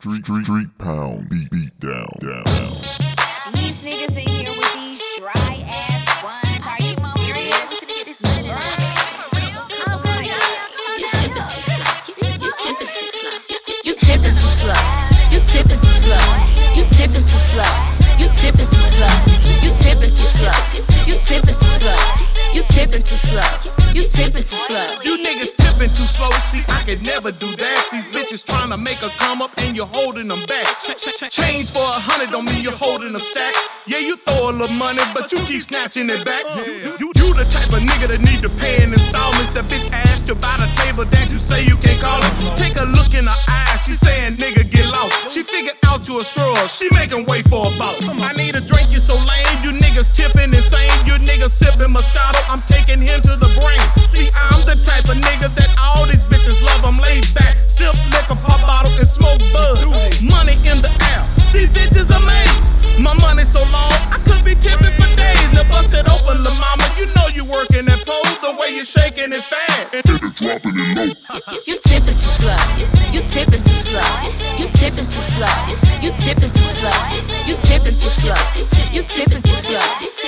Street, street, street pound, beat, beat down, down, down. These niggas in here with these dry ass ones. Are you serious? My god. You tipping too slow. You tipping too slow. You tipping too slow. You tipping too slow. You tipping too slow. You tipping too slow. You tipping too slow. You tipping too slow. You tipping too slow. You tipping too slow. You niggas tipping too slow. See, I could never do that. These bitches trying to make a come up and you're holding them back. Ch- ch- ch- change for a hundred don't mean you're holding them stack. Yeah, you throw a little money, but you keep snatching it back. You, you, you the type of nigga that need to pay in installments. That bitch you a screw up. She making way for a bout. I need a drink, you so lame. You niggas tipping insane. You niggas sipping Moscato. I'm taking him to the brain. See, I'm the type of nigga that all these bitches love. I'm laid back. Sip liquor, pop bottle, and smoke bud. Money in the air. These bitches amazed. My money so long, I could be tipping for days. Now bust it open, la mama. You know you working that pole the way you shaking it fast. Dropping it low. You tipping too slow. You tipping too slow. Tipping too slow. You tipping too slow. You tipping too slow. You tipping too slow.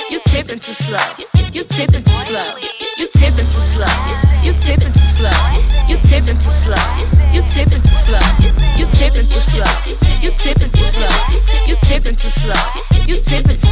You tipping too slow. You tipping too slow. You tipping too slow. You tipping too slow. You tipping too slow. You tipping too slow. You tipping too slow. You tipping too slow. You tipping too slow. You tipping too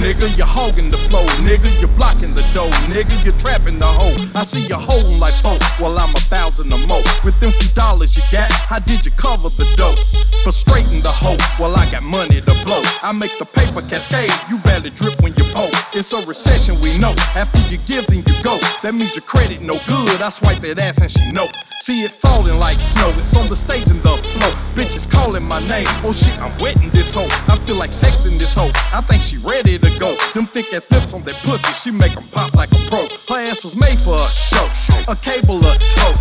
nigga. You're hogging the flow, nigga. You're blocking the dough, nigga. You're trapping the hoe. I see you holding like four. Well, I'm a thousand or more. With them few dollars you got, how did you cover the dough? Frustrating the hoe. Well, I got money to blow. I make the paper cascade. You barely drip when you poke. It's a recession, we know. After you give, then you go. That means your credit no good. I swipe that ass and she know. See it falling like snow. It's on the stage and the flow. Bitches calling my name. Oh shit, I'm wetting this hoe. Feel like sex in this hoe. I think she ready to go. Them thick ass lips on that pussy, she make 'em pop like a pro. Her ass was made for a show. A cable, a toe.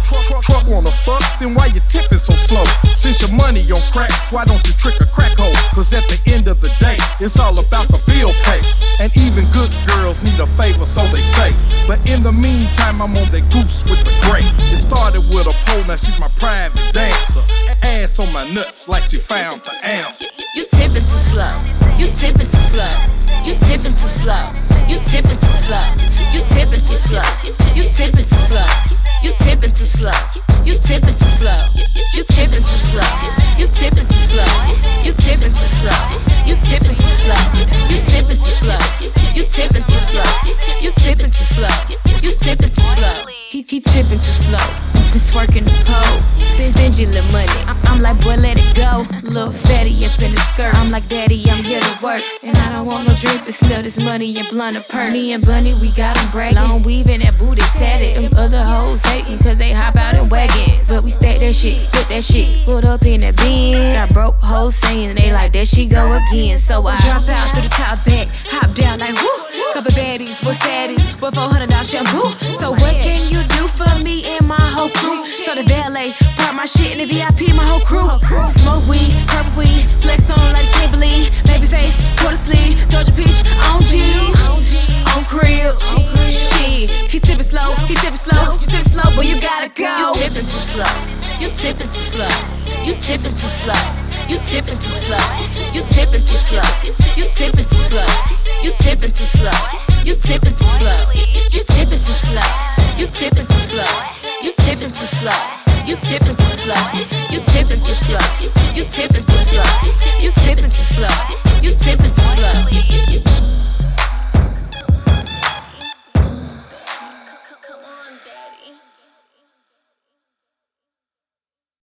Truck wanna fuck, then why you tipping so slow? Since your money on crack, why don't you trick a crack hoe? Cause at the end of the day, it's all about the bill pay. And even good girls need a favor, so they say. But in the meantime, I'm on that goose with the gray. It started with a pole, now she's my private dancer. Ass on my nuts like she found the answer. You tipping too slow. You tipping too slow. You tipping too slow. You tipping too slow. You tipping too slow. You tipping too slow. You tipping too slow. You tipping too slow. You tipping too slow. You tipping too slow. You tipping too slow. You tipping too slow. You tipping too slow. You tipping too slow. You tipping too slow. You tipping too slow. He, he tipping too slow. I'm twerking the pole. Stingy little money. I'm, like, boy, let it go. Little fatty up in the skirt. I'm like, daddy, I'm here to work. And I don't want no drink to smell this money and blunt a perk. Me and Bunny, we got 'em bragging. Long weaving that booty tatted. Them other hoes hating cause they hop out in wagons. But we stack that shit, put that shit, put up in that bin. Got broke hoes saying they like, there she go again. So I drop out through the top back, hop down like, whoo. Couple baddies with fatties with $400 shampoo. So through. So the valet pop my shit in the VIP, my whole crew. Smoke weed, purple weed, flex on like can't believe. Baby face, quarter sleeve, Georgia peach, on G, on crib. Shit, he sippin' slow, he sippin' slow, you sippin' slow, but you gotta go. You tippin' too slow, you tippin' too slow, you tipping too slow. You tipping too slow. You tipping too slow. You tipping too slow. You tipping too slow. You tipping too slow. You tipping too slow. You tipping too slow. You tipping too slow. You tipping too slow. You tipping too slow. You tipping too slow. You tipping too slow.